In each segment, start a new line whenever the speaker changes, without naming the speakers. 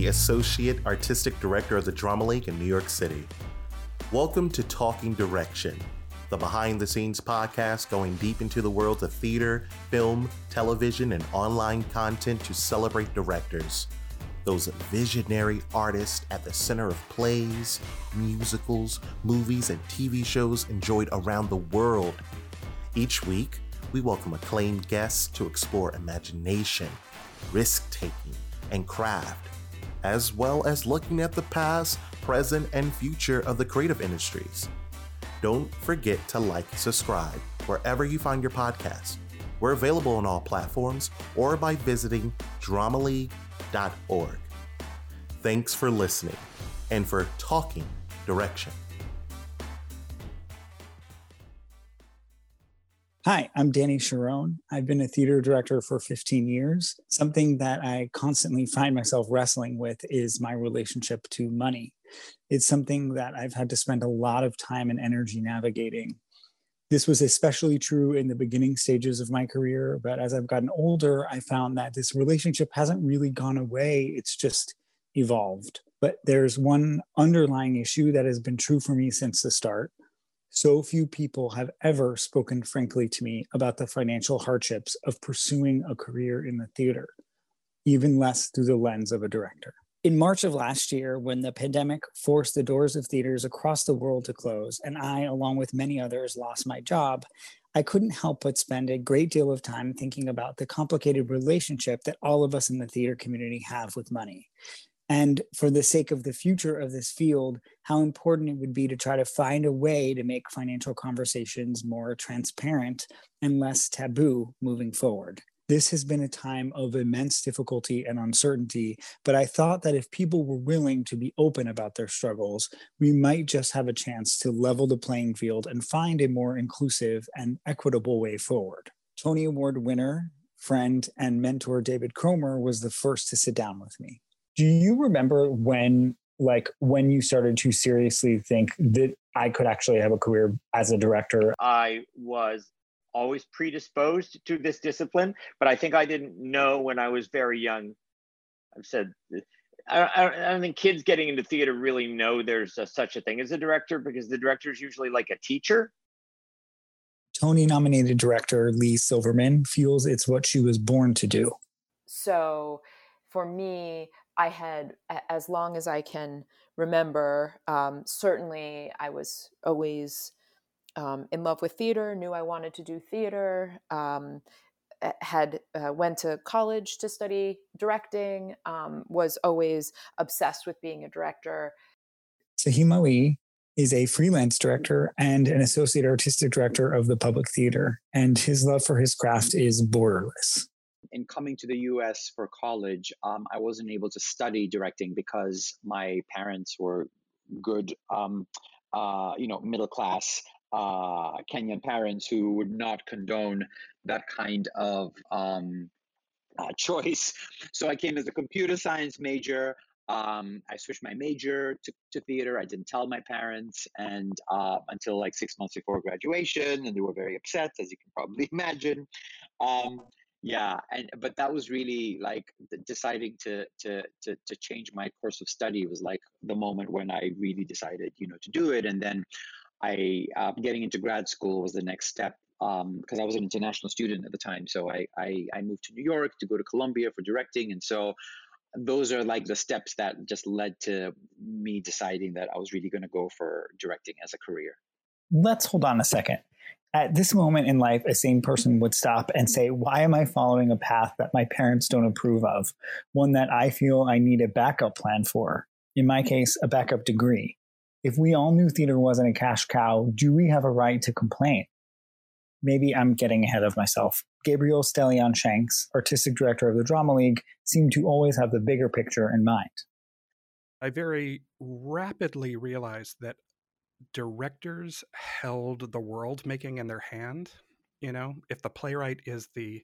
the Associate Artistic Director of the Drama League in New York City. Welcome to Talking Direction, the behind the scenes podcast going deep into the worlds of theater, film, television, and online content to celebrate directors. Those visionary artists at the center of plays, musicals, movies, and TV shows enjoyed around the world. Each week, we welcome acclaimed guests to explore imagination, risk taking, and craft, as well as looking at the past, present, and future of the creative industries. Don't forget to like subscribe wherever you find your podcast. We're available on all platforms or by visiting dramaleague.org. Thanks for listening and for talking direction.
Hi, I'm Danny Sharon. I've been a theater director for 15 years. Something that I constantly find myself wrestling with is my relationship to money. It's something that I've had to spend a lot of time and energy navigating. This was especially true in the beginning stages of my career, but as I've gotten older, I found that this relationship hasn't really gone away. It's just evolved. But there's one underlying issue that has been true for me since the start, so few people have ever spoken frankly to me about the financial hardships of pursuing a career in the theater, even less through the lens of a director. In March of last year, when the pandemic forced the doors of theaters across the world to close, and I, along with many others, lost my job, I couldn't help but spend a great deal of time thinking about the complicated relationship that all of us in the theater community have with money and for the sake of the future of this field, how important it would be to try to find a way to make financial conversations more transparent and less taboo moving forward. This has been a time of immense difficulty and uncertainty, but I thought that if people were willing to be open about their struggles, we might just have a chance to level the playing field and find a more inclusive and equitable way forward. Tony Award winner, friend, and mentor David Cromer was the first to sit down with me do you remember when like when you started to seriously think that I could actually have a career as a director?
I was always predisposed to this discipline, but I think I didn't know when I was very young. I've said I, I, don't think kids getting into theater really know there's a, such a thing as a director because the director is usually like a teacher.
Tony nominated director Leigh Silverman feels it's what she was born to do.
So for me, I had, as long as I can remember, um, certainly I was always um, in love with theater, knew I wanted to do theater, um, had uh, went to college to study directing, um, was always obsessed with being a director.
Saheem Ali is a freelance director and an associate artistic director of the Public Theater, and his love for his craft is borderless
in coming to the US for college, um, I wasn't able to study directing because my parents were good, um, uh, you know, middle class uh, Kenyan parents who would not condone that kind of um, uh, choice. So I came as a computer science major. Um, I switched my major to, to, theater. I didn't tell my parents, and uh, until like six months before graduation, and they were very upset, as you can probably imagine. Um, yeah and but that was really like deciding to to to to change my course of study was like the moment when i really decided you know to do it and then i uh, getting into grad school was the next step because um, I was an international student at the time. So I, I, I moved to New York to go to Columbia for directing, and so those are like the steps that just led to me deciding that I was really going to go for directing as a career.
Let's hold on a second at this moment in life, a sane person would stop and say, Why am I following a path that my parents don't approve of? One that I feel I need a backup plan for. In my case, a backup degree. If we all knew theater wasn't a cash cow, do we have a right to complain? Maybe I'm getting ahead of myself. Gabriel Stelian-Shanks, artistic director of the Drama League, seemed to always have the bigger picture in mind.
I very rapidly realized that directors held the world making in their hand. You know, if the playwright is the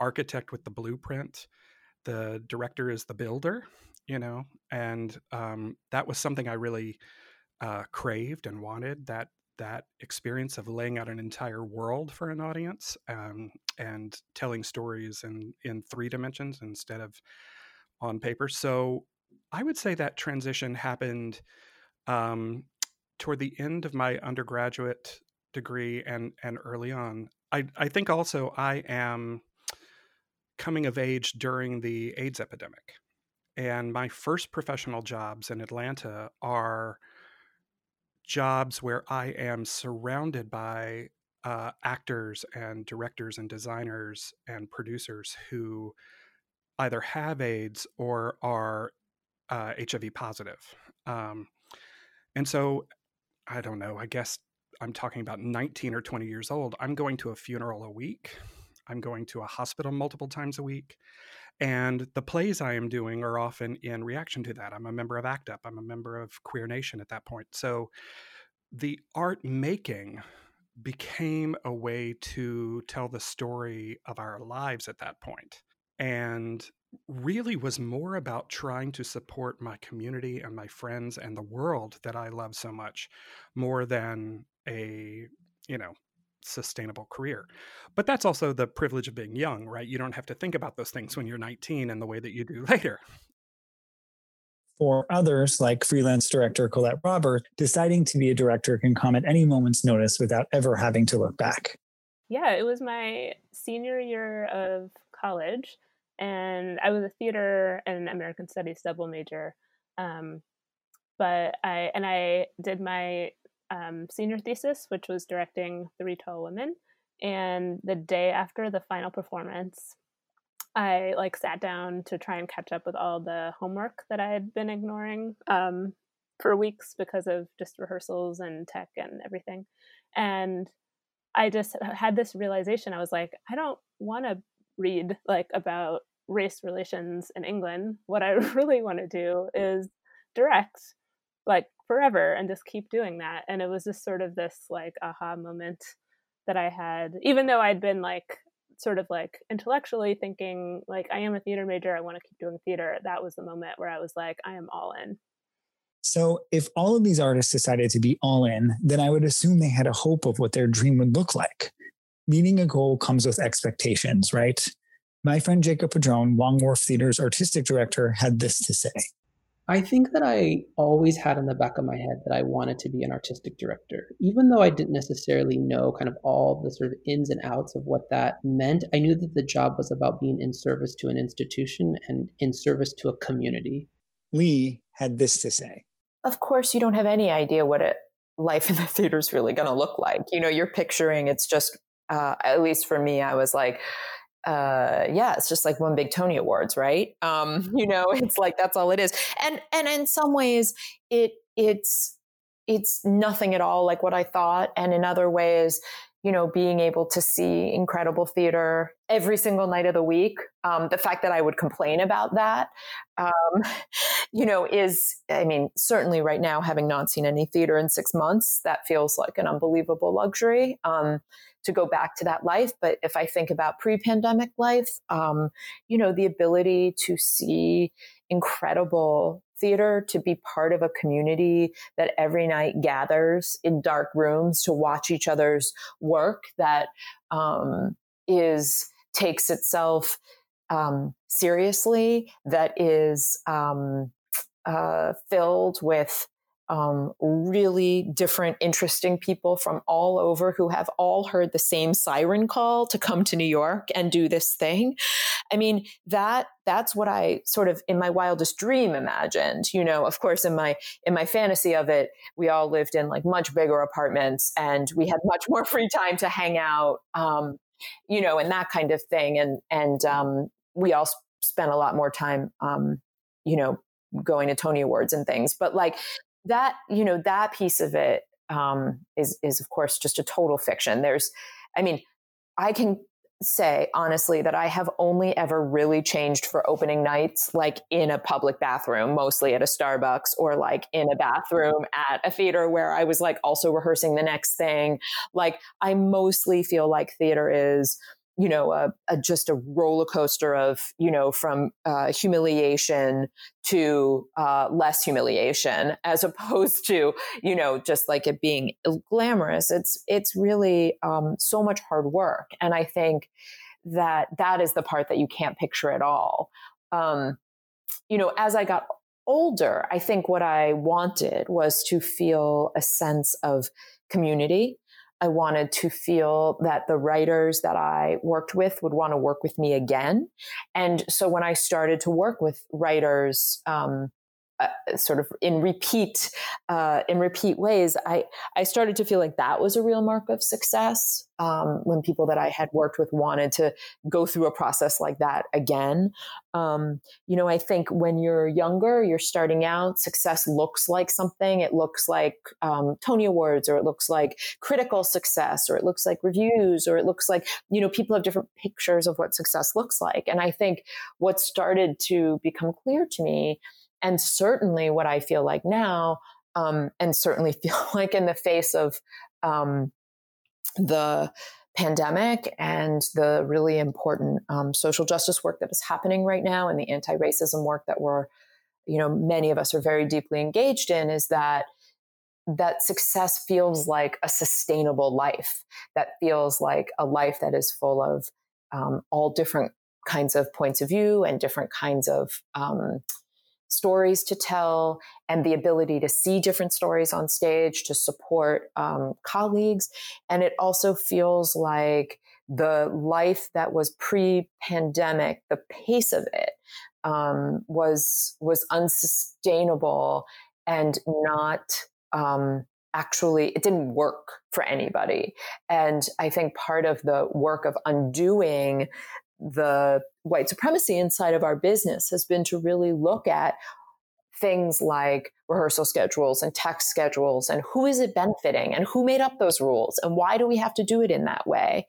architect with the blueprint, the director is the builder, you know, and um, that was something I really uh, craved and wanted that that experience of laying out an entire world for an audience um, and telling stories in in three dimensions instead of on paper. So I would say that transition happened um, toward the end of my undergraduate degree and and early on. I I think also I am coming of age during the AIDS epidemic, and my first professional jobs in Atlanta are jobs where I am surrounded by uh, actors and directors and designers and producers who either have AIDS or are uh, HIV positive. Um, and so, I don't know, I guess I'm talking about 19 or 20 years old. I'm going to a funeral a week. I'm going to a hospital multiple times a week. And the plays I am doing are often in reaction to that. I'm a member of ACT UP, I'm a member of Queer Nation at that point. So the art making became a way to tell the story of our lives at that point and really was more about trying to support my community and my friends and the world that I love so much more than a, you know, sustainable career. But that's also the privilege of being young, right? You don't have to think about those things when you're 19 in the way that you do later.
For others, like freelance director Colette Robert, deciding to be a director can come at any moment's notice without ever having to look back.
Yeah, it was my senior year of college, and I was a theater and American Studies double major. Um, but I and I did my um, senior thesis, which was directing Three Tall Women. And the day after the final performance, I like sat down to try and catch up with all the homework that I had been ignoring um, for weeks because of just rehearsals and tech and everything. And I just had this realization. I was like, I don't want to read like about race relations in England. What I really want to do is direct like forever and just keep doing that. And it was just sort of this like aha moment that I had, even though I'd been like sort of like intellectually thinking like I am a theater major, I want to keep doing theater. That was the moment where I was like, I am all in.
So, if all of these artists decided to be all in, then I would assume they had a hope of what their dream would look like. Meeting a goal comes with expectations, right? My friend Jacob Padron, Long Wharf Theater's artistic director, had this to say.
I think that I always had in the back of my head that I wanted to be an artistic director. Even though I didn't necessarily know kind of all the sort of ins and outs of what that meant, I knew that the job was about being in service to an institution and in service to a community.
Leigh had this to say.
Of course, you don't have any idea what it life in the theater is really going to look like. You know, you're picturing it's just, uh, at least for me, I was like, uh yeah it's just like one big tony awards right? Um you know it's like that's all it is. And and in some ways it it's it's nothing at all like what i thought. And in other ways you know being able to see incredible theater every single night of the week um, the fact that i would complain about that um, you know is i mean certainly right now having not seen any theater in six months that feels like an unbelievable luxury um, to go back to that life. But if I think about pre pandemic life, um, you know, the ability to see incredible theater, to be part of a community that every night gathers in dark rooms to watch each other's work that um, is takes itself um, seriously, that is um, uh, filled with um, really different, interesting people from all over who have all heard the same siren call to come to New York and do this thing. I mean, that that's what I sort of in my wildest dream imagined. You know, of course, in my in my fantasy of it, we all lived in like much bigger apartments and we had much more free time to hang out. Um, you know, and that kind of thing. And and um, we all spent a lot more time, um, you know, going to Tony Awards and things. But like that you know that piece of it um, is is of course just a total fiction. There's, I mean, I can say honestly that I have only ever really changed for opening nights like in a public bathroom, mostly at a Starbucks or like in a bathroom at a theater where I was like also rehearsing the next thing. Like I mostly feel like theater is you know, a, a, just a roller coaster of, you know, from uh, humiliation to uh, less humiliation, as opposed to, you know, just like it being glamorous. It's it's really um, so much hard work, and I think that that is the part that you can't picture at all. Um, you know, as I got older, I think what I wanted was to feel a sense of community. I wanted to feel that the writers that I worked with would want to work with me again. And so when I started to work with writers, um, uh, sort of in repeat uh, in repeat ways i i started to feel like that was a real mark of success um, when people that i had worked with wanted to go through a process like that again. Um, you know i think when you're younger you're starting out success looks like something. It looks like um, tony awards or it looks like critical success or it looks like reviews or it looks like you know people have different pictures of what success looks like. And i think what started to become clear to me and certainly what I feel like now, um, and certainly feel like in the face of um, the pandemic and the really important um, social justice work that is happening right now and the anti-racism work that we're you know many of us are very deeply engaged in is that that success feels like a sustainable life. That feels like a life that is full of um, all different kinds of points of view and different kinds of um, stories to tell and the ability to see different stories on stage to support um, colleagues. And it also feels like the life that was pre-pandemic, the pace of it um, was was unsustainable and not um, actually it didn't work for anybody. And I think part of the work of undoing the white supremacy inside of our business has been to really look at things like rehearsal schedules and tech schedules and who is it benefiting and who made up those rules and why do we have to do it in that way?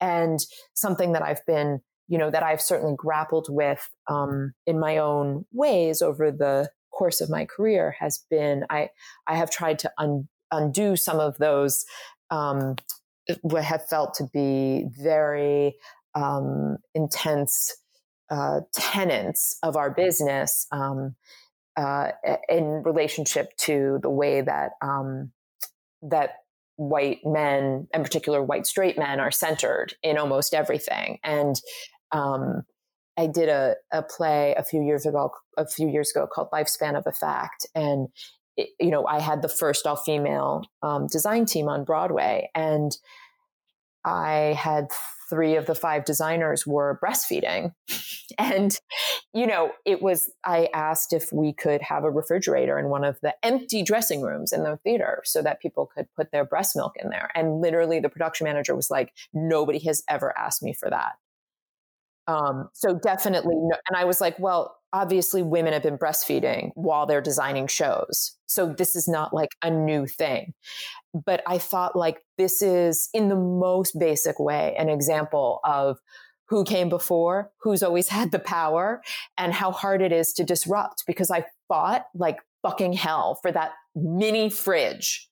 And something that i've been you know that i've certainly grappled with um, in my own ways over the course of my career has been i i have tried to un, undo some of those um, what have felt to be very um, intense uh, tenets of our business um, uh, in relationship to the way that um, that white men, in particular white straight men, are centered in almost everything. And um, I did a, a play a few years ago, a few years ago called Lifespan of a Fact, and you know I had the first all female um, design team on Broadway, and I had three of the five designers were breastfeeding. And, you know, it was, I asked if we could have a refrigerator in one of the empty dressing rooms in the theater so that people could put their breast milk in there. And literally the production manager was like, nobody has ever asked me for that. Um, so definitely, no, and I was like, well, obviously women have been breastfeeding while they're designing shows. So this is not like a new thing. But I thought like this is in the most basic way an example of who came before, who's always had the power, and how hard it is to disrupt because I fought like fucking hell for that mini fridge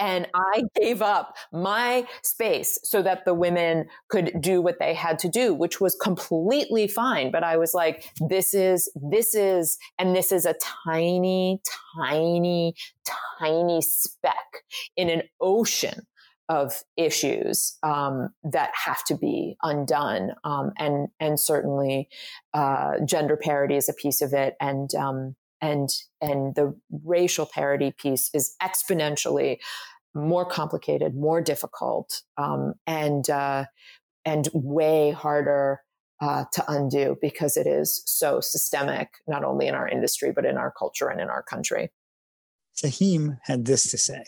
and I gave up my space so that the women could do what they had to do, which was completely fine. But I was like, this is, this is, and this is a tiny, tiny, tiny speck in an ocean of issues um, that have to be undone, um, and and certainly uh, gender parity is a piece of it, and um, and and the racial parity piece is exponentially more complicated, more difficult, um, and uh, and way harder uh, to undo because it is so systemic, not only in our industry but in our culture and in our country.
Saheem had this to say.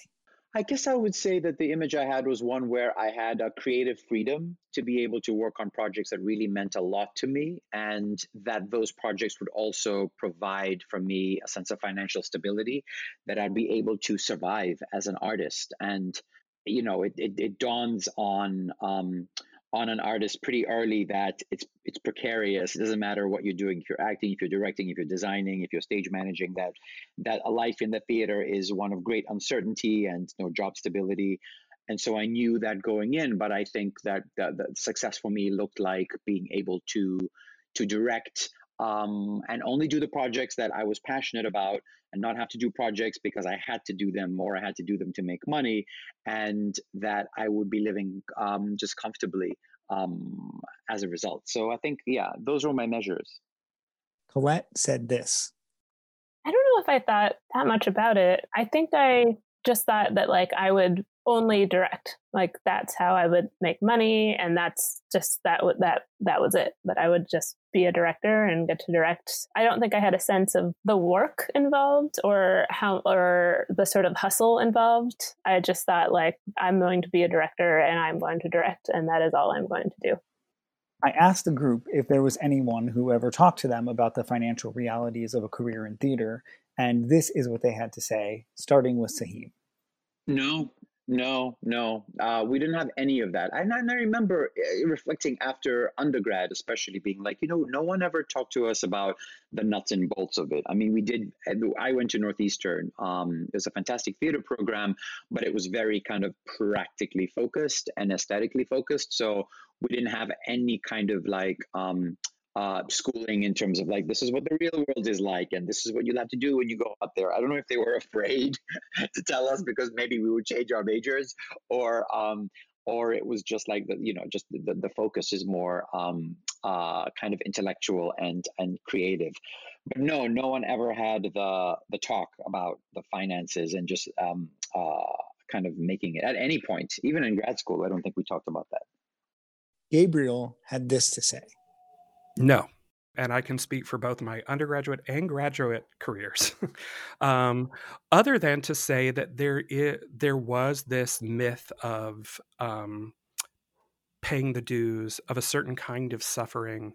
I guess I would say that the image I had was one where I had a creative freedom to be able to work on projects that really meant a lot to me, and that those projects would also provide for me a sense of financial stability that I'd be able to survive as an artist. And, you know, it, it, it dawns on, um, on an artist pretty early that it's it's precarious. It doesn't matter what you're doing. If you're acting, if you're directing, if you're designing, if you're stage managing, that that a life in the theater is one of great uncertainty and you know, job stability. And so I knew that going in, but I think that the success for me looked like being able to to direct um, and only do the projects that I was passionate about and not have to do projects because I had to do them or I had to do them to make money, and that I would be living um, just comfortably um, as a result. So I think, yeah, those were my measures.
Colette said this
I don't know if I thought that much about it. I think I just thought that like I would only direct like that's how i would make money and that's just that that that was it that i would just be a director and get to direct. I don't think i had a sense of the work involved or how or the sort of hustle involved. I just thought like i'm going to be a director and i'm going to direct and that is all i'm going to do.
I asked the group if there was anyone who ever talked to them about the financial realities of a career in theater, and this is what they had to say, starting with Saheem.
No, no, no, uh, we didn't have any of that. And I, I remember uh, reflecting after undergrad, especially being like, you know, no one ever talked to us about the nuts and bolts of it. I mean, we did. I went to Northeastern. Um, it was a fantastic theater program, but it was very kind of practically focused and aesthetically focused. So we didn't have any kind of like um, uh, schooling in terms of like this is what the real world is like and this is what you'll have to do when you go out there. I don't know if they were afraid to tell us because maybe we would change our majors or um, or it was just like the you know just the, the focus is more um, uh, kind of intellectual and and creative. But no no one ever had the the talk about the finances and just um, uh, kind of making it at any point even in grad school i don't think we talked about that.
Gabriel had this to say
no. And I can speak for both my undergraduate and graduate careers. um, other than to say that there is, there was this myth of um, paying the dues, of a certain kind of suffering,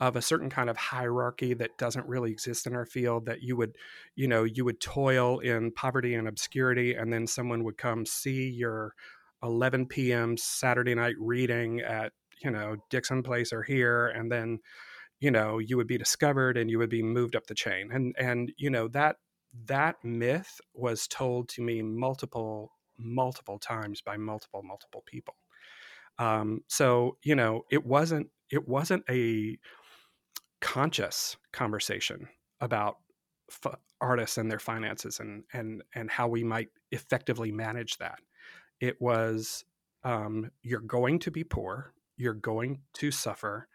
of a certain kind of hierarchy that doesn't really exist in our field that you would you know you would toil in poverty and obscurity and then someone would come see your 11 p.m saturday night reading at you know Dixon Place or here, and then you know you would be discovered and you would be moved up the chain, and and you know that that myth was told to me multiple multiple times by multiple multiple people. Um, so you know it wasn't it wasn't a conscious conversation about f- artists and their finances and and and how we might effectively manage that. It was um, you're going to be poor you're going to suffer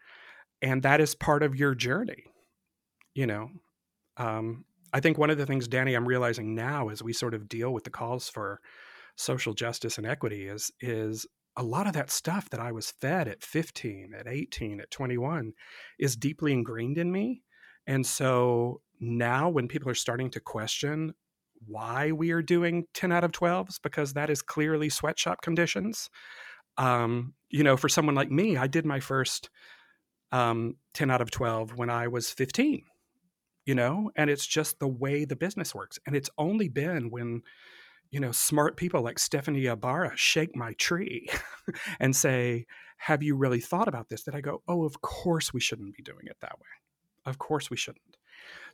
and that is part of your journey you know? Um, i think one of the things danny i'm realizing now as we sort of deal with the calls for social justice and equity is is a lot of that stuff that i was fed at 15 at 18 at 21 is deeply ingrained in me and so now when people are starting to question why we are doing 10 out of 12s because that is clearly sweatshop conditions um, you know, for someone like me, I did my first um, 10 out of 12 when I was 15, you know, and it's just the way the business works. And it's only been when, you know, smart people like Stephanie Ybarra shake my tree and say, Have you really thought about this? That I go, Oh, of course we shouldn't be doing it that way. Of course we shouldn't.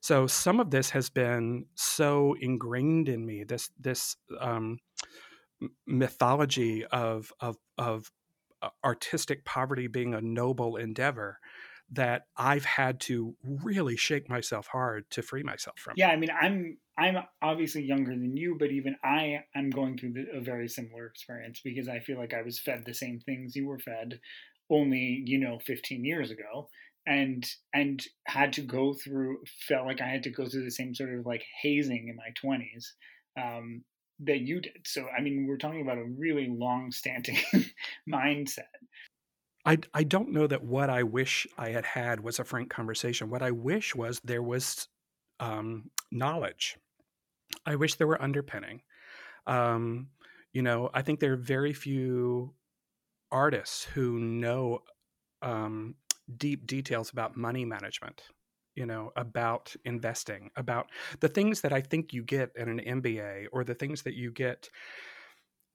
So some of this has been so ingrained in me. This this um, mythology of of of artistic poverty being a noble endeavor that I've had to really shake myself hard to free myself from.
Yeah, I mean, I'm I'm obviously younger than you, but even I am going through a very similar experience because I feel like I was fed the same things you were fed, only you know 15 years ago, and and had to go through felt like I had to go through the same sort of like hazing in my 20s. Um, that you did. So, I mean, we're talking about a really long standing mindset.
I, I don't know that what I wish I had had was a frank conversation. What I wish was there was um, knowledge. I wish there were underpinning. Um, you know, I think there are very few artists who know um, deep details about money management you know about investing about the things that i think you get in an mba or the things that you get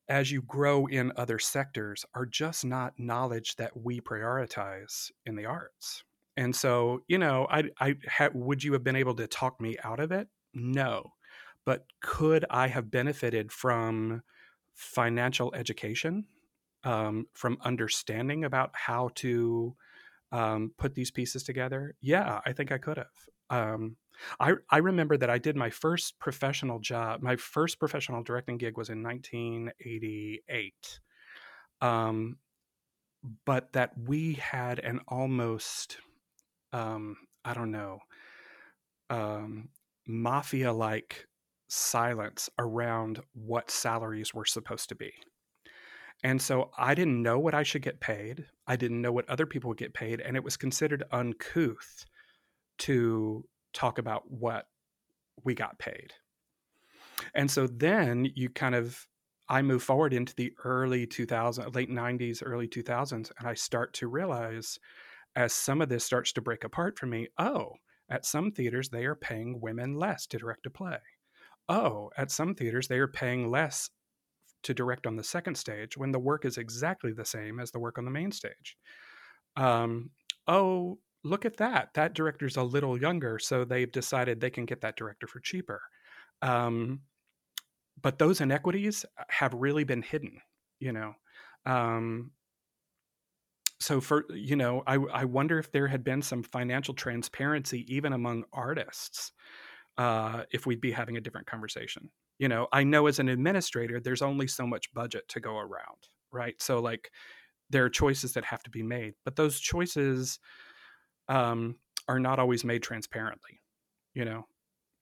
as you grow in other sectors are just not knowledge that we prioritize in the arts. And so you know i i ha, would you have been able to talk me out of it? No. But could i have benefited from financial education um, from understanding about how to um, put these pieces together? Yeah, I think I could have. Um, I I remember that I did my first professional job. My first professional directing gig was in 1988. Um, but that we had an almost um, I don't know um, mafia like silence around what salaries were supposed to be. And so I didn't know what I should get paid. I didn't know what other people would get paid. And it was considered uncouth to talk about what we got paid. And so then you kind of, I move forward into the early 2000s, late 90s, early 2000s, and I start to realize as some of this starts to break apart for me, oh, at some theaters, they are paying women less to direct a play. Oh, at some theaters, they are paying less to direct on the second stage when the work is exactly the same as the work on the main stage. Um, oh, look at that. That director's a little younger, so they've decided they can get that director for cheaper. Um, but those inequities have really been hidden, you know. Um, so for you know, I, I wonder if there had been some financial transparency even among artists, uh, if we'd be having a different conversation. You know, I know as an administrator, there's only so much budget to go around, right? So like, there are choices that have to be made, but those choices um, are not always made transparently. You know,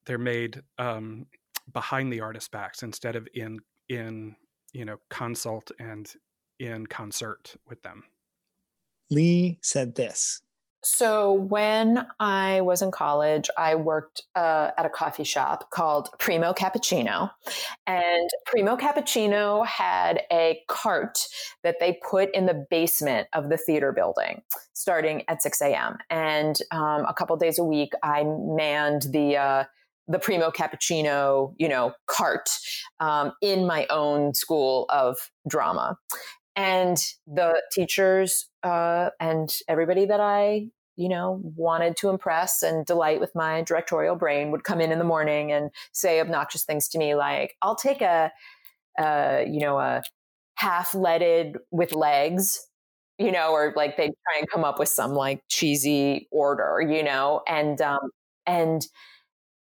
they're made um, behind the artist's backs instead of in in you know consult and in concert with them.
Leigh said this.
So, when I was in college, I worked uh, at a coffee shop called Primo Cappuccino. And Primo Cappuccino had a cart that they put in the basement of the theater building starting at 6 a.m. And um, a couple days a week, I manned the uh, the primo cappuccino you know cart um, in my own school of drama and the teachers uh, and everybody that I, you know, wanted to impress and delight with my directorial brain would come in in the morning and say obnoxious things to me like, "I'll take a, uh, you know, a half leaded with legs." You know, or like they'd try and come up with some like cheesy order, you know, and um, and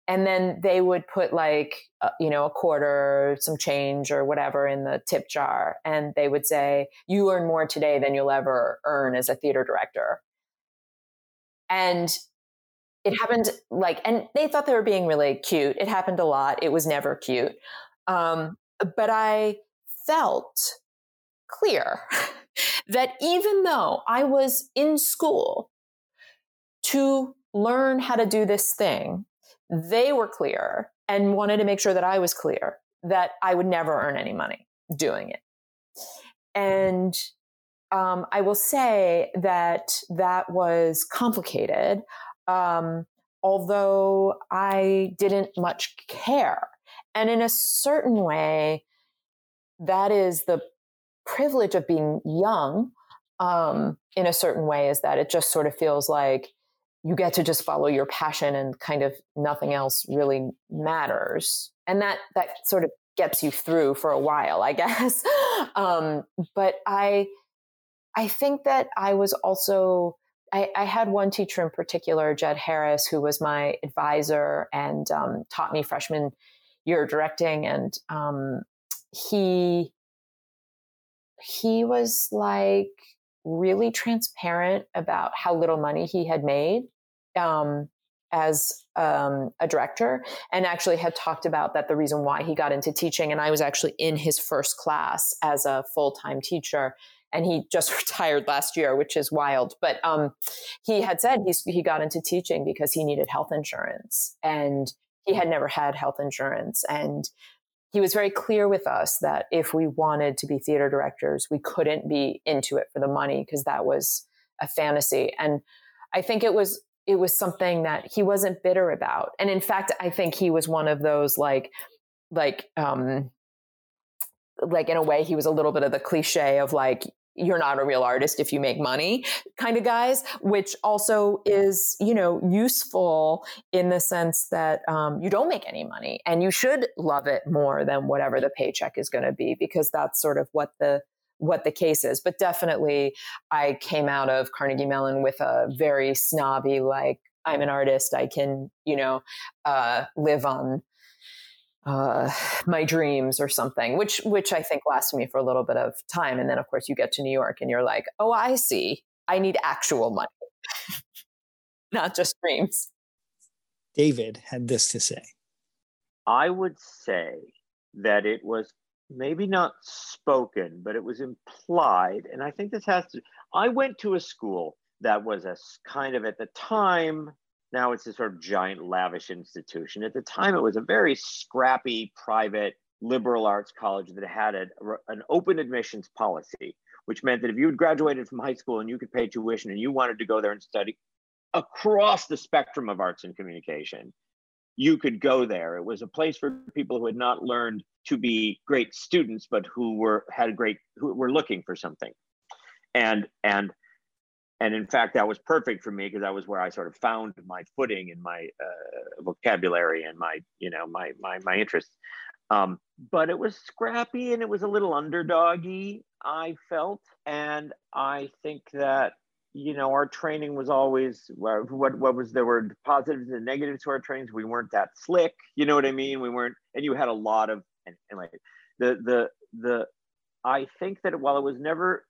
and then they would put like uh, you know a quarter some change or whatever in the tip jar and they would say you earn more today than you'll ever earn as a theater director. And it happened like and they thought they were being really cute. It happened a lot. It was never cute. Um, but i felt clear that even though i was in school to learn how to do this thing they were clear and wanted to make sure that I was clear that I would never earn any money doing it. And um, I will say that that was complicated, um, although I didn't much care. And in a certain way, that is the privilege of being young. Um, in a certain way, is that it just sort of feels like you get to just follow your passion and kind of nothing else really matters. And that that sort of gets you through for a while i guess. Um, but i i think that i was also I, I, had one teacher in particular jed harris who was my advisor and um, taught me freshman year directing. And um, he he was like really transparent about how little money he had made um, as um, a director and actually had talked about that the reason why he got into teaching. And I was actually in his first class as a full time teacher. And he just retired last year, which is wild. But um, he had said he's, he got into teaching because he needed health insurance and he had never had health insurance. And he was very clear with us that if we wanted to be theater directors, we couldn't be into it for the money because that was a fantasy. And I think it was it was something that he wasn't bitter about. And in fact, I think he was one of those like like um like in a way he was a little bit of the cliche of like you're not a real artist if you make money kind of guys, which also is, you know, useful in the sense that um, you don't make any money and you should love it more than whatever the paycheck is going to be because that's sort of what the what the case is. But definitely, I came out of Carnegie Mellon with a very snobby, like, I'm an artist. I can, you know, uh, live on uh, my dreams or something, which which I think lasted me for a little bit of time. And then of course you get to New York and you're like, oh, I see. I need actual money, not just dreams.
David had this to say.
I would say that it was maybe not spoken, but it was implied. And I think this has to, I went to a school that was a kind of at the time, now it's a sort of giant lavish institution. At the time, it was a very scrappy private liberal arts college that had a, an open admissions policy, which meant that if you had graduated from high school and you could pay tuition and you wanted to go there and study across the spectrum of arts and communication, you could go there. It was a place for people who had not learned to be great students, but who were had great who were looking for something. And and and in fact, that was perfect for me because that was where I sort of found my footing and my uh, vocabulary and my you know my my my interests. Um, but it was scrappy and it was a little underdoggy. I felt, and I think that you know our training was always what what was there were positives and negatives to our trainings. We weren't that slick, you know what I mean. We weren't, and you had a lot of and, and like the the the. I think that while it was never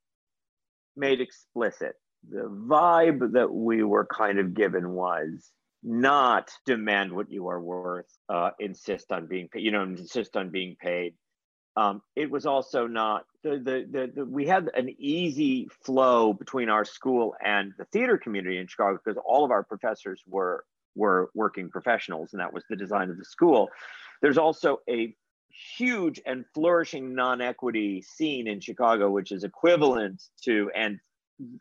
made explicit, the vibe that we were kind of given was not demand what you are worth, uh, insist on being paid, you know, insist on being paid. Um, it was also not the, the, the, the, we had an easy flow between our school and the theater community in Chicago because all of our professors were were working professionals and that was the design of the school. There's also a huge and flourishing non-equity scene in Chicago, which is equivalent to and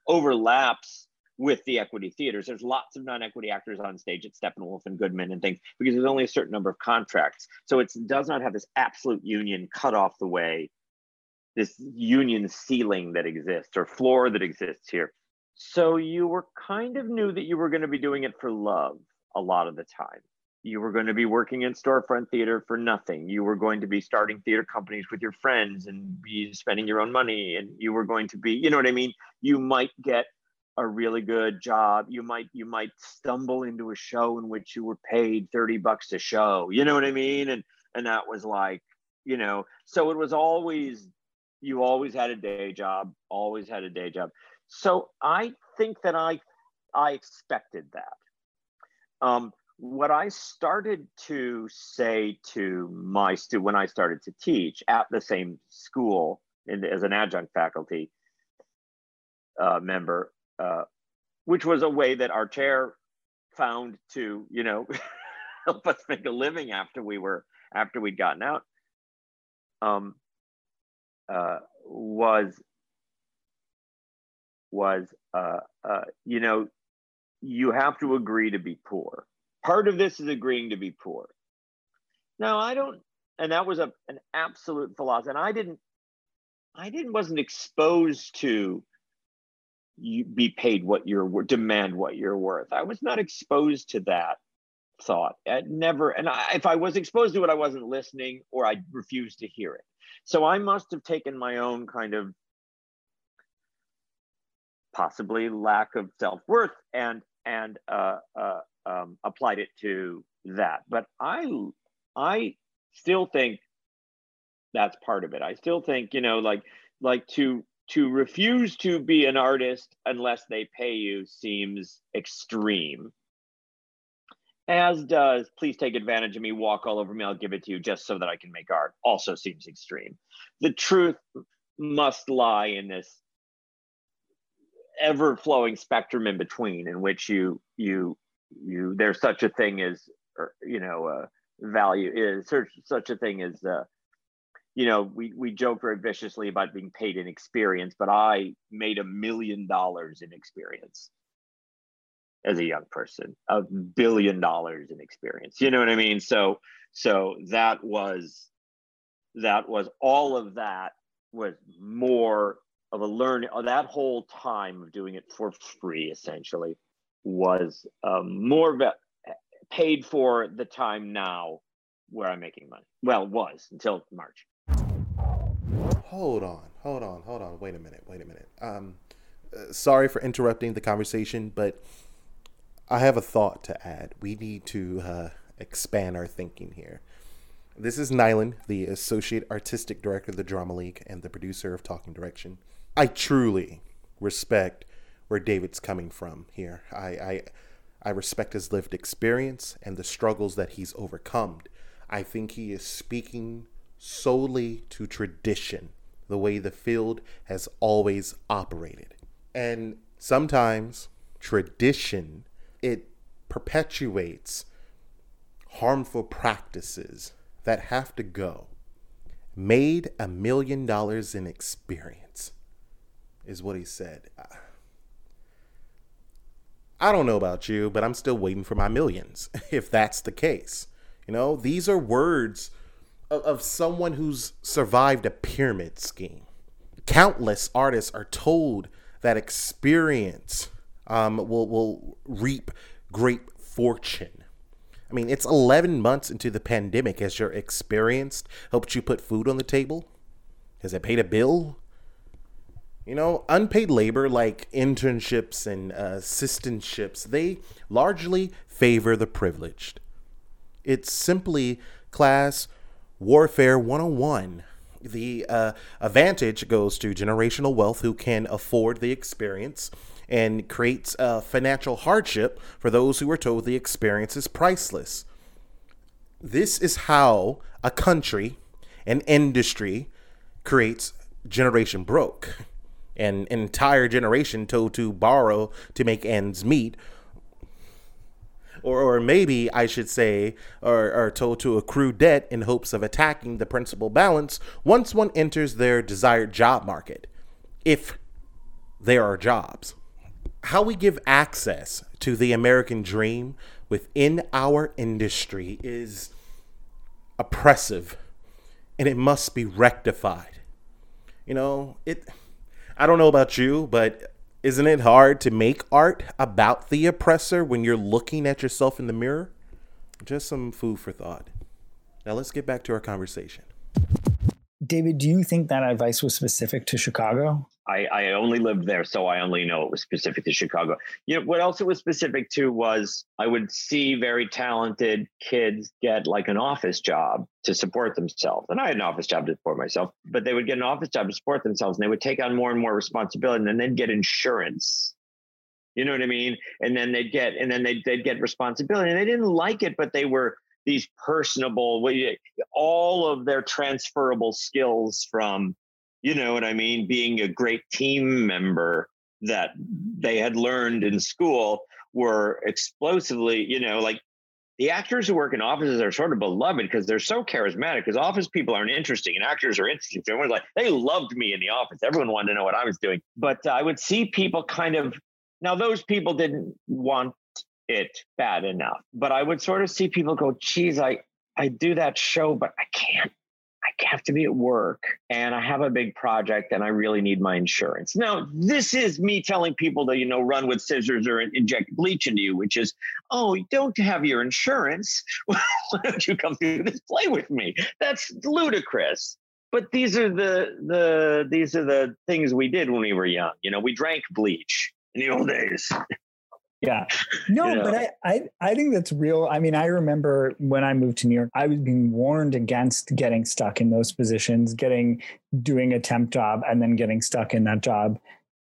overlaps with the equity theaters. There's lots of non-equity actors on stage at Steppenwolf and Goodman and things because there's only a certain number of contracts. So it does not have this absolute union cut off the way, this union ceiling that exists or floor that exists here. So you were kind of knew that you were going to be doing it for love a lot of the time. You were going to be working in storefront theater for nothing. You were going to be starting theater companies with your friends and be spending your own money. And you were going to be, you know what I mean? You might get a really good job you might you might stumble into a show in which you were paid 30 bucks a show you know what i mean and and that was like you know so it was always you always had a day job always had a day job so i think that i i expected that um, what i started to say to my student when i started to teach at the same school in, as an adjunct faculty uh, member uh, which was a way that our chair found to, you know, help us make a living after we were after we'd gotten out. Um, uh, was was uh, uh, you know you have to agree to be poor. Part of this is agreeing to be poor. Now I don't, and that was a an absolute philosophy. And I didn't, I didn't wasn't exposed to you be paid what you're demand what you're worth. I was not exposed to that thought. Never, and I, if I was exposed to it, I wasn't listening or I refused to hear it. So I must have taken my own kind of possibly lack of self worth and and uh, uh, um, applied it to that. But I I still think that's part of it. I still think you know like like to to refuse to be an artist unless they pay you seems extreme. As does, please take advantage of me, walk all over me, I'll give it to you just so that I can make art, also seems extreme. The truth must lie in this ever flowing spectrum in between in which you you you there's such a thing as you know uh, value is such such a thing as uh, you know, we, we joke very viciously about being paid in experience, but I made a million dollars in experience as a young person, a billion dollars in experience. You know what I mean? So, so that was, that was all of that was more of a learning. That whole time of doing it for free, essentially, was um, more paid for the time now where I'm making money. Well, was until March
hold on, hold on, hold on. Wait a minute, wait a minute. Um, uh, sorry for interrupting the conversation, but I have a thought to add. We need to uh, expand our thinking here. This is Nylan, the Associate Artistic Director of the Drama League and the producer of Talking Direction. I truly respect where David's coming from here. I, I I respect his lived experience and the struggles that he's overcome. I think he is speaking solely to tradition, the way the field has always operated. And sometimes tradition it perpetuates harmful practices that have to go. Made a million dollars in experience, is what he said. I don't know about you, but I'm still waiting for my millions, if that's the case. You know, these are words of, of someone who's survived a pyramid scheme. Countless artists are told that experience um, will will reap great fortune. I mean, it's 11 months into the pandemic. Has your experience helped you put food on the table? Has it paid a bill? You know, unpaid labor like internships and uh, assistantships, they largely favor the privileged. It's simply class warfare 101. The uh, advantage goes to generational wealth who can afford the experience and creates a financial hardship for those who are told the experience is priceless. This is how a country, an industry, creates generation broke. An entire generation told to borrow to make ends meet. Or, or maybe I should say, are told to accrue debt in hopes of attacking the principal balance once one enters their desired job market, if there are jobs how we give access to the American dream within our industry is oppressive and it must be rectified. You know, it I don't know about you, but isn't it hard to make art about the oppressor when you're looking at yourself in the mirror? Just some food for thought. Now let's get back to our conversation.
David, do you think that advice was specific to Chicago?
I, I only lived there, so I only know it was specific to Chicago. You know, what else it was specific to was I would see very talented kids get like an office job to support themselves. And I had an office job to support myself, but they would get an office job to support themselves and they would take on more and more responsibility and then they'd get insurance. You know what I mean? And then they'd get and then they'd, they'd get responsibility. And they didn't like it, but they were these personable, all of their transferable skills from you know what I mean, being a great team member that they had learned in school were explosively, you know, like the actors who work in offices are sort of beloved because they're so charismatic because office people aren't interesting and actors are interesting. So everyone's like, they loved me in the office. Everyone wanted to know what I was doing. But uh, I would see people kind of, now those people didn't want it bad enough, but I would sort of see people go, geez, I, I do that show, but I can't I have to be at work and I have a big project and I really need my insurance. Now, this is me telling people to, you know, run with scissors or inject bleach into you, which is, oh, you don't have your insurance. Why don't you come through this play with me? That's ludicrous. But these are the the these are the things we did when we were young. You know, we drank bleach in the old days.
Yeah. No, know? but I, I I think that's real. I mean, I remember when I moved to New York, I was being warned against getting stuck in those positions, getting doing a temp job and then getting stuck in that job.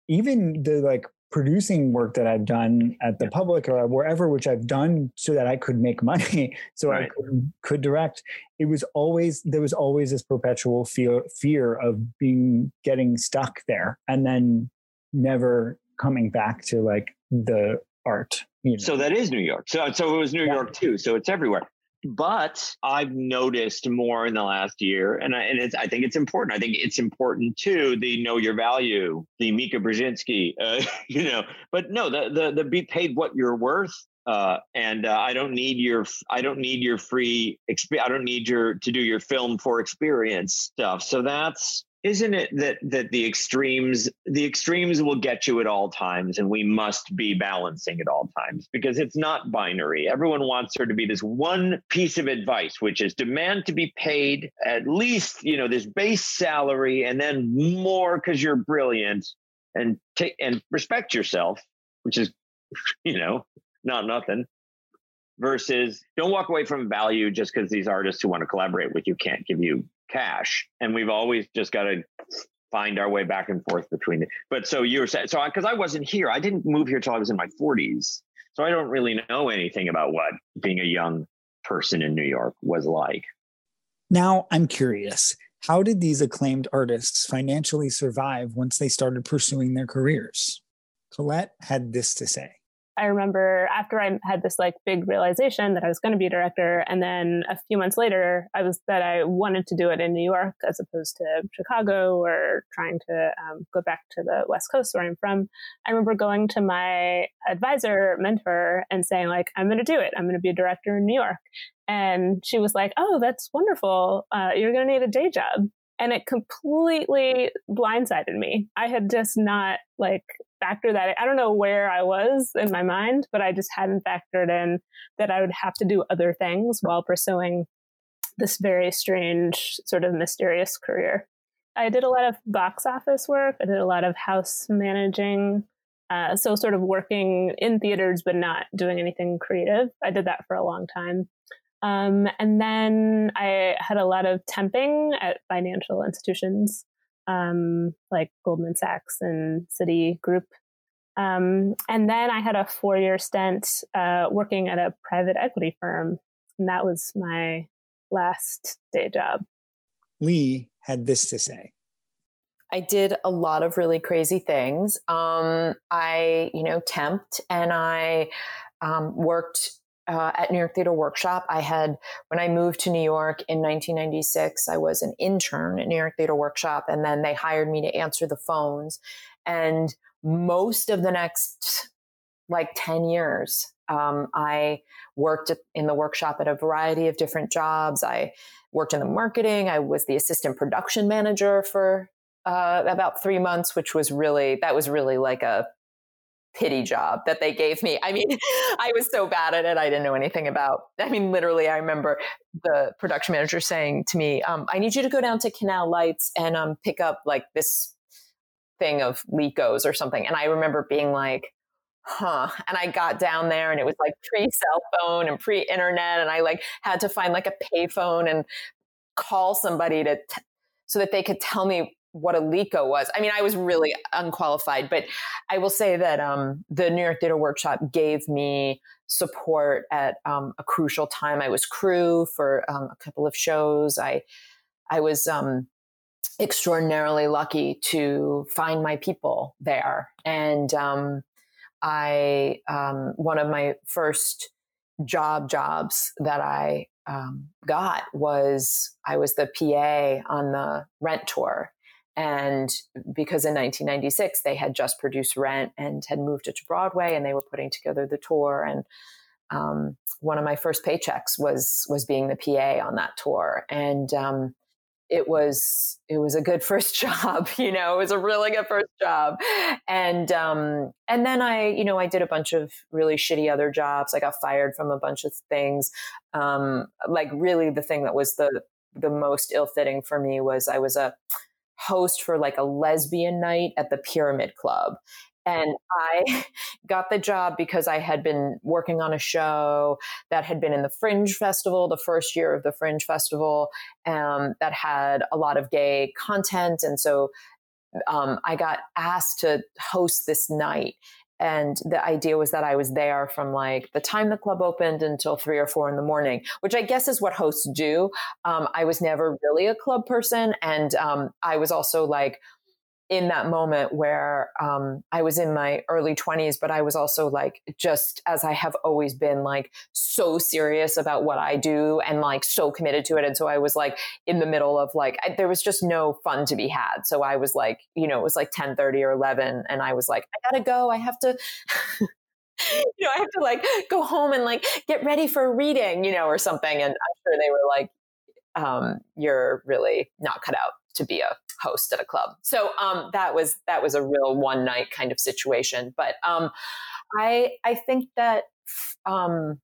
Even the like producing work that I've done at the public or wherever, which I've done so that I could make money, so right. I could, could direct. It was always there was always this perpetual fear fear of being getting stuck there and then never coming back to like the art.
You know? So that is New York. So so it was New yeah. York too. So it's everywhere. But I've noticed more in the last year, and I, and it's, I think it's important. I think it's important too. The know your value, the Mika Brzezinski, uh, you know. But no, the the the be paid what you're worth uh, and uh, I don't need your I don't need your free exp- I don't need your to do your film for experience stuff. So that's isn't it that that the extremes the extremes will get you at all times and we must be balancing at all times? Because it's not binary. Everyone wants there to be this one piece of advice which is demand to be paid at least you know this base salary and then more because you're brilliant and take and respect yourself which is you know not nothing versus don't walk away from value just because these artists who want to collaborate with you can't give you cash and we've always just got to find our way back and forth between it but so you were saying so because I, I wasn't here i didn't move here till i was in my 40s So I don't really know anything about what being a young person in New York was like.
Now I'm curious how did these acclaimed artists financially survive once they started pursuing their careers? Colette had this to say.
I remember after I had this like big realization that I was going to be a director, and then a few months later, I was that I wanted to do it in New York as opposed to Chicago or trying to um, go back to the West Coast where I'm from. I remember going to my advisor, mentor, and saying like, "I'm going to do it. I'm going to be a director in New York." And she was like, "Oh, that's wonderful. Uh, you're going to need a day job." And it completely blindsided me. I had just not like factored that. I don't know where I was in my mind, but I just hadn't factored in that I would have to do other things while pursuing this very strange, sort of mysterious career. I did a lot of box office work. I did a lot of house managing. Uh, so, sort of working in theaters, but not doing anything creative. I did that for a long time. Um, and then I had a lot of temping at financial institutions um, like Goldman Sachs and Citigroup. Um, and then I had a four year stint uh, working at a private equity firm. And that was my last day job.
Leigh had this to say.
I did a lot of really crazy things. Um, I, you know, temped and I um, worked uh, at New York Theater Workshop. I had, when I moved to New York in 1996, I was an intern at New York Theater Workshop, and then they hired me to answer the phones. And most of the next like 10 years, um, I worked in the workshop at a variety of different jobs. I worked in the marketing. I was the assistant production manager for uh, about three months, which was really, that was really like a pity job that they gave me. I mean, I was so bad at it. I didn't know anything about. I mean, literally, I remember the production manager saying to me, um, "I need you to go down to Canal Lights and um, pick up like this thing of Lekos or something." And I remember being like, "Huh?" And I got down there, and it was like pre cell phone and pre internet, and I like had to find like a payphone and call somebody to. T- so that they could tell me what a Leko was. I mean, I was really unqualified, but I will say that um, the New York Theater Workshop gave me support at um, a crucial time. I was crew for um, a couple of shows. I I was um, extraordinarily lucky to find my people there, and um, I um, one of my first job jobs that I got was I was the PA on the Rent tour and because in 1996 they had just produced Rent and had moved it to Broadway, and they were putting together the tour. And um, one of my first paychecks was was being the PA on that tour, and um, it was it was a good first job. You know, it was a really good first job. And um, and then I, you know, I did a bunch of really shitty other jobs. I got fired from a bunch of things. Um, like really, the thing that was the the most ill fitting for me was I was a host for like a lesbian night at the Pyramid Club. And I got the job because I had been working on a show that had been in the Fringe Festival, the first year of the Fringe Festival, um, that had a lot of gay content. And so um, I got asked to host this night. And the idea was that I was there from like the time the club opened until three or four in the morning, which I guess is what hosts do. Um, I was never really a club person. And um, I was also like, in that moment where um, I was in my early 20s, but I was also like, just as I have always been, like so serious about what I do and like so committed to it. And so I was like in the middle of like, I, there was just no fun to be had. So I was like, you know, it was like 10 30 or 11. And I was like, I gotta go. I have to. you know, I have to like go home and like get ready for reading, you know, or something. And I'm sure they were like, um, you're really not cut out to be a host at a club. So um, that was that was a real one night kind of situation. But um, I I think that um,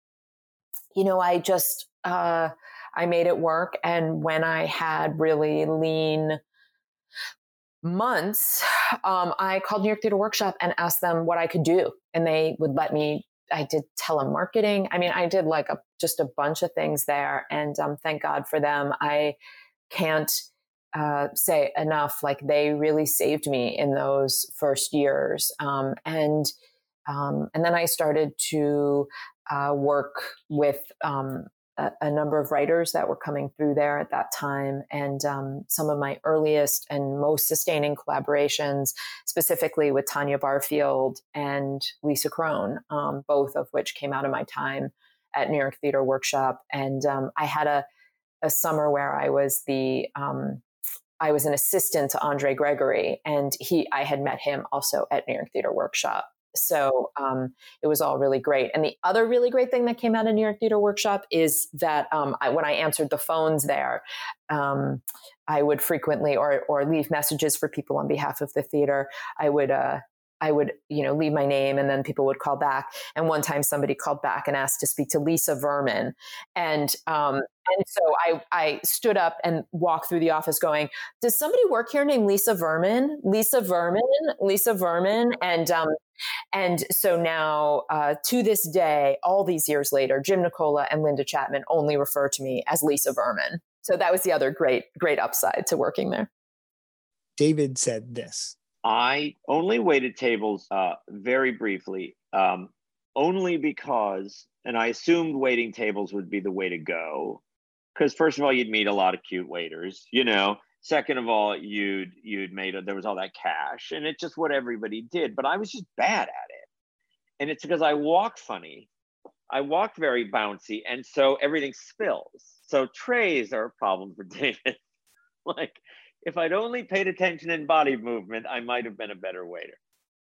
you know I just uh, I made it work, and when I had really lean months, um, I called New York Theater Workshop and asked them what I could do, and they would let me. I did telemarketing. I mean, I did like a, just a bunch of things there, and um, thank God for them. I can't uh, say enough. Like they really saved me in those first years. Um, and Um, and then I started to uh, work with um, a, a, number of writers that were coming through there at that time. And um, some of my earliest and most sustaining collaborations, specifically with Tanya Barfield and Lisa Kron, um, both of which came out of my time at New York Theater Workshop. And um, I had a, a summer where I was the um, I was an assistant to Andre Gregory, and he I had met him also at New York Theater Workshop. So um, it was all really great. And the other really great thing that came out of New York Theater Workshop is that um, I, when I answered the phones there, um, I would frequently or or leave messages for people on behalf of the theater. I would uh, I would, you know, leave my name and then people would call back. And one time somebody called back and asked to speak to Lisa Verman. And um, and so I I stood up and walked through the office going, Does somebody work here named Lisa Verman? Lisa Verman, Lisa Verman. And um, and so now uh, to this day, all these years later, Jim Nicola and Linda Chapman only refer to me as Lisa Verman. So that was the other great, great upside to working there.
David said this
I only waited tables uh, very briefly, um, only because, and I assumed waiting tables would be the way to go. Because first of all, you'd meet a lot of cute waiters, you know. Second of all, you'd you'd made a, there was all that cash, and it's just what everybody did. But I was just bad at it, and it's because I walk funny. I walk very bouncy, and so everything spills. So trays are a problem for David. like if I'd only paid attention in body movement, I might have been a better waiter,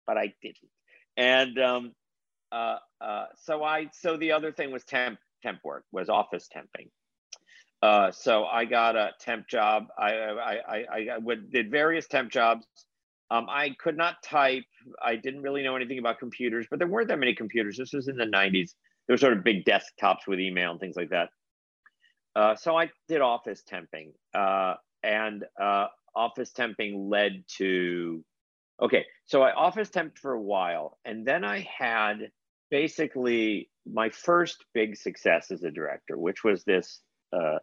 but I didn't. And um, uh, uh, so I, so the other thing was temp, temp work, was office temping. Uh, so I got a temp job. I, I, I, I did various temp jobs. Um, I could not type. I didn't really know anything about computers, but there weren't that many computers. This was in the 90s. There were sort of big desktops with email and things like that. Uh, so I did office temping. Uh, and uh, office temping led to okay so i office temped for a while and then i had basically my first big success as a director which was this uh,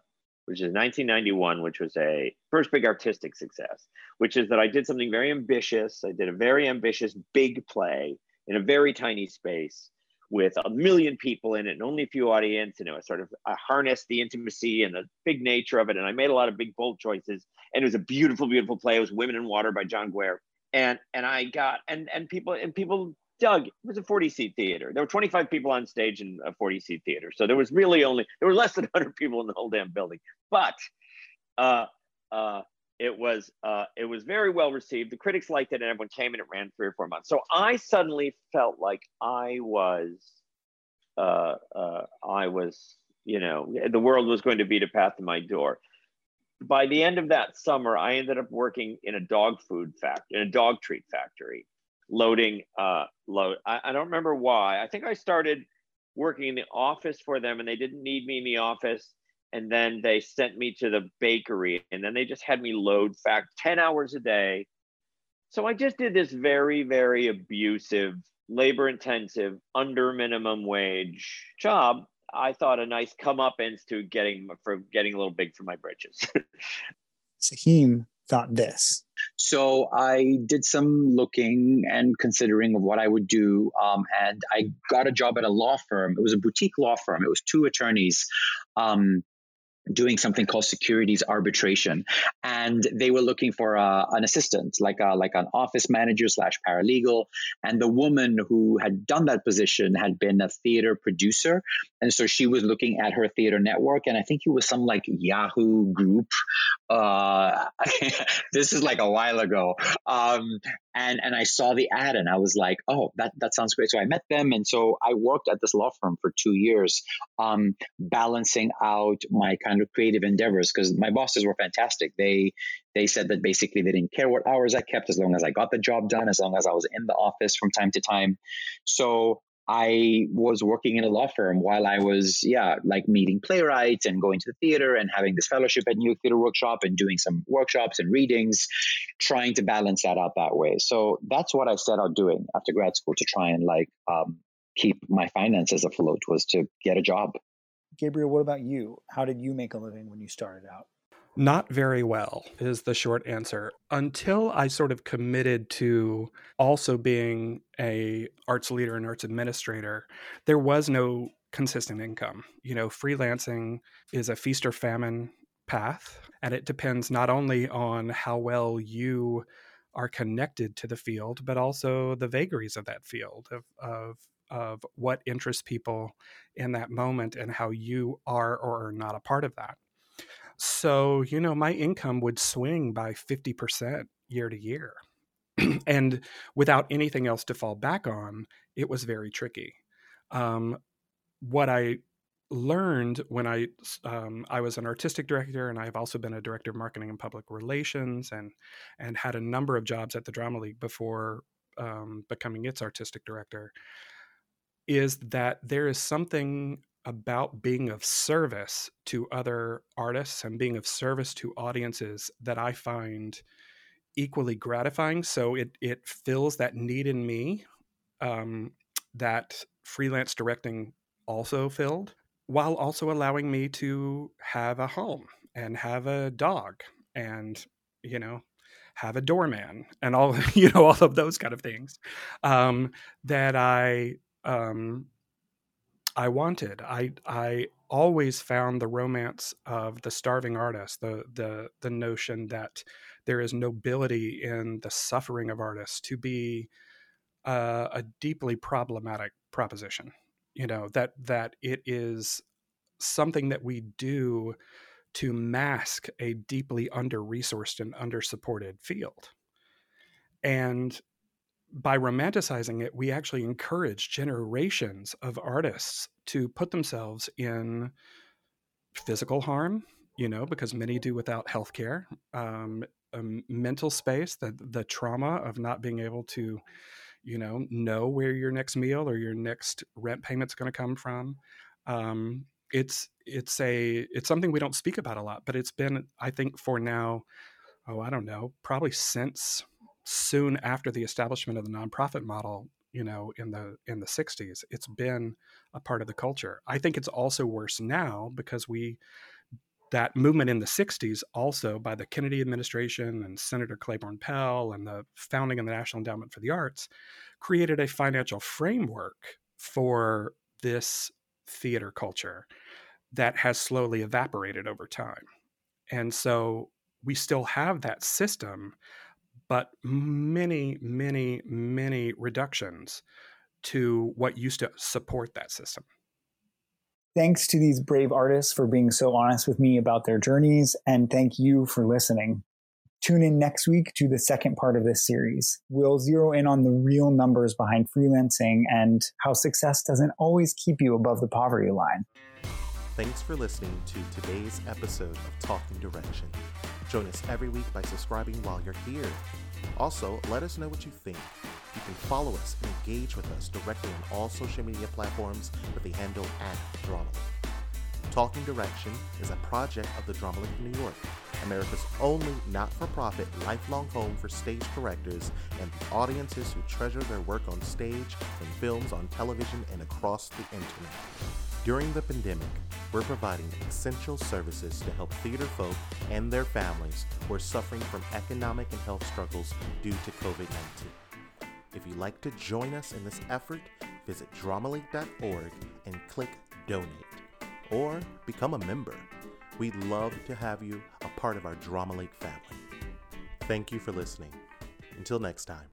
which is 1991 which was a first big artistic success which is that i did something very ambitious. I did a very ambitious big play in a very tiny space with a million people in it and only a few audience and it was sort of I harnessed the intimacy and the big nature of it. And I made a lot of big bold choices and it was a beautiful beautiful play. It was Women and Water by John Guare. And and I got and and people and people dug. It was a 40 seat theater. There were 25 people on stage in a 40 seat theater. So there was really only there were less than 100 people in the whole damn building. But uh uh it was uh, it was very well received. The critics liked it, and everyone came and it ran three or four months. So I suddenly felt like I was, uh, uh, I was, you know, the world was going to beat a path to my door. By the end of that summer, I ended up working in a dog food factory, in a dog treat factory, loading uh, load. I, I don't remember why. I think I started working in the office for them, and they didn't need me in the office and then they sent me to the bakery and then they just had me load fact 10 hours a day so i just did this very very abusive labor intensive under minimum wage job i thought a nice come up to getting for getting a little big for my britches
Saheem thought this
so I did some looking and considering of what I would do. Um, and I got a job at a law firm. It was a boutique law firm. It was two attorneys. Um, doing something called securities arbitration. And they were looking for uh, an assistant like a, like an office manager slash paralegal. And the woman who had done that position had been a theater producer. And so she was looking at her theater network. And i think it was some like yahoo group. Uh, this is like a while ago. Um, and and i saw the ad and i was like oh that, that sounds great. So i met them. And so i worked at this law firm for two years um, balancing out my kind of creative endeavors because my bosses were fantastic. They they said that basically they didn't care what hours I kept as long as I got the job done, as long as I was in the office from time to time. So I was working in a law firm while I was, yeah, like meeting playwrights and going to the theater and having this fellowship at New York Theater Workshop and doing some workshops and readings, trying to balance that out that way. So that's what I set out doing after grad school to try and like um, keep my finances afloat was to get a job.
Gabriel, what about you? How did you make a living when you started out?
Not very well is the short answer. Until I sort of committed to also being a arts leader and arts administrator, there was no consistent income. You know, freelancing is a feast or famine path, and it depends not only on how well you are connected to the field, but also the vagaries of that field of, of of what interests people in that moment and how you are or are not a part of that. So, you know, my income would swing by 50% year to year. and without anything else to fall back on, it was very tricky. Um, what I learned when I um, I was an artistic director, and I've also been a director of marketing and public relations, and and had a number of jobs at the Drama League before um, becoming its artistic director. Is that there is something about being of service to other artists and being of service to audiences that I find equally gratifying. So it it fills that need in me um, that freelance directing also filled, while also allowing me to have a home and have a dog and you know have a doorman and all you know all of those kind of things um, that I um, I wanted. I I always found the romance of the starving artist, the the the notion that there is nobility in the suffering of artists to be uh, a deeply problematic proposition. You know that that it is something that we do to mask a deeply under resourced and under supported field. And by romanticizing it, we actually encourage generations of artists to put themselves in physical harm, you know, because many do without healthcare, um, mental space, the the trauma of not being able to, you know, know where your next meal or your next rent payment's going to come from. Um, it's it's a it's something we don't speak about a lot, but it's been I think for now, oh I don't know, probably since soon after the establishment of the nonprofit model you know in the in the 60s it's been a part of the culture. I think it's also worse now because we that movement in the 60s also by the kennedy administration and senator claiborne pell and the founding of the national endowment for the arts created a financial framework for this theater culture that has slowly evaporated over time. And so we still have that system but many, many, many reductions to what used to support that system.
Thanks to these brave artists for being so honest with me about their journeys, and thank you for listening. Tune in next week to the second part of this series. We'll zero in on the real numbers behind freelancing and how success doesn't always keep you above the poverty line.
Thanks for listening to today's episode of Talking Direction. Join us every week by subscribing while you're here. Also, let us know what you think. You can follow us and engage with us directly on all social media platforms with the handle at Talking Direction is a project of the Drama League New York, America's only not for profit lifelong home for stage directors and the audiences who treasure their work on stage, in films, on television, and across the internet. During the pandemic, we're providing essential services to help theater folk and their families who are suffering from economic and health struggles due to COVID 19. If you'd like to join us in this effort, visit dramaleague.org and click Donate or become a member. We'd love to have you a part of our Drama family. Thank you for listening. Until next time.